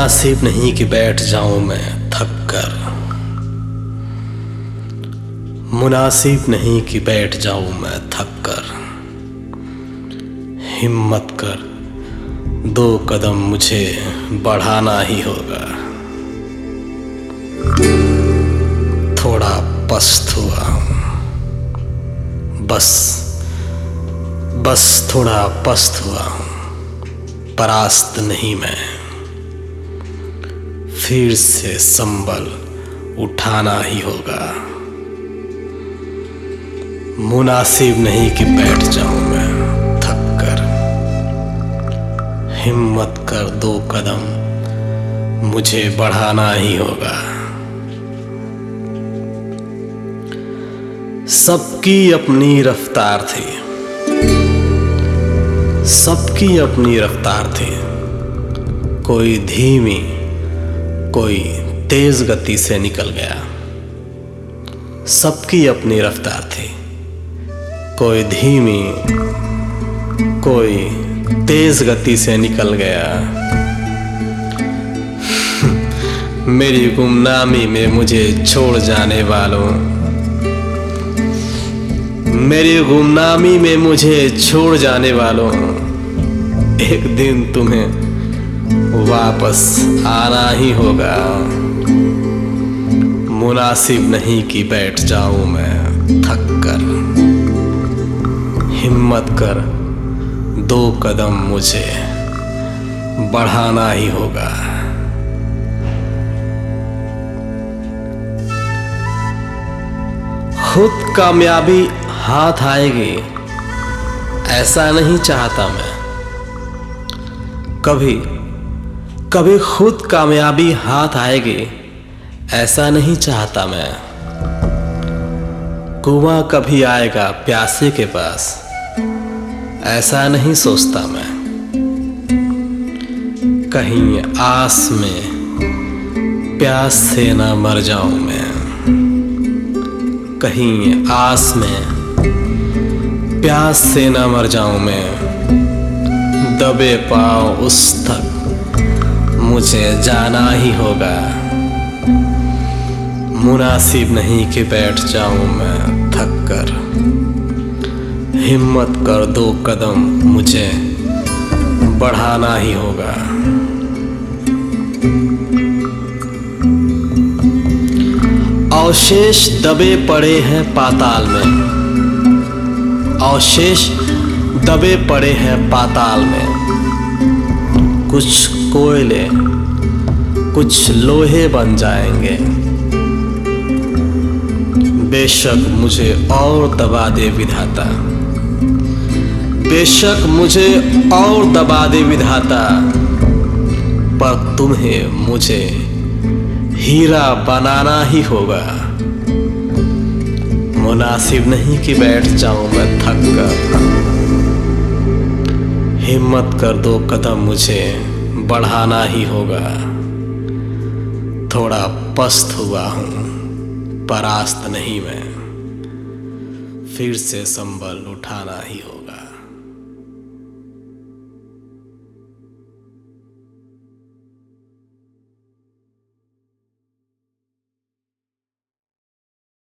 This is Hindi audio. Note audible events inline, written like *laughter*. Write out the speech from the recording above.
मुनासिब नहीं कि बैठ जाऊँ मैं थक कर। मुनासिब नहीं कि बैठ जाऊँ मैं थक कर। हिम्मत कर, दो कदम मुझे बढ़ाना ही होगा। थोड़ा पस्त हुआ बस बस थोड़ा पस्त हुआ परास्त नहीं मैं। फिर से संबल उठाना ही होगा। मुनासिब नहीं कि बैठ जाऊँ मैं, थक कर। हिम्मत कर दो कदम, मुझे बढ़ाना ही होगा। सबकी अपनी रफ्तार थी। सबकी अपनी रफ्तार थी। कोई धीमी कोई तेज गति से निकल गया। सबकी अपनी रफ्तार थी। कोई धीमी, कोई तेज गति से निकल गया। *laughs* मेरी गुमनामी में मुझे छोड़ जाने वालों, मेरी गुमनामी में मुझे छोड़ जाने वालों, एक दिन तुम्हें वापस आना ही होगा। मुनासिब नहीं कि बैठ जाऊँ मैं थक कर। हिम्मत कर, दो कदम मुझे बढ़ाना ही होगा। खुद कामयाबी हाथ आएगी, ऐसा नहीं चाहता मैं। कभी कभी खुद कामयाबी हाथ आएगी, ऐसा नहीं चाहता मैं। कुआँ कभी आएगा प्यासे के पास, ऐसा नहीं सोचता मैं। कहीं आस में प्यास से ना मर जाऊँ मैं। कहीं आस में प्यास से ना मर जाऊँ मैं। दबे पाओ उस तक मुझे जाना ही होगा। मुनासिब नहीं कि बैठ जाऊँ मैं थक कर। हिम्मत कर दो कदम मुझे, बढ़ाना ही होगा। अवशेष दबे पड़े हैं पाताल में। अवशेष दबे पड़े हैं पाताल में। कुछ कोयले कुछ लोहे बन जाएँगे। बेशक मुझे और दबा दे विधाता। बेशक मुझे और दबा दे विधाता। पर तुम्हें मुझे हीरा बनाना ही होगा। मुनासिब नहीं कि बैठ जाऊँ मैं थक कर। हिम्मत कर दो कदम मुझे बढ़ाना ही होगा। थोड़ा पस्त हुआ हूँ परास्त नहीं मैं। फिर से संबल उठाना ही होगा।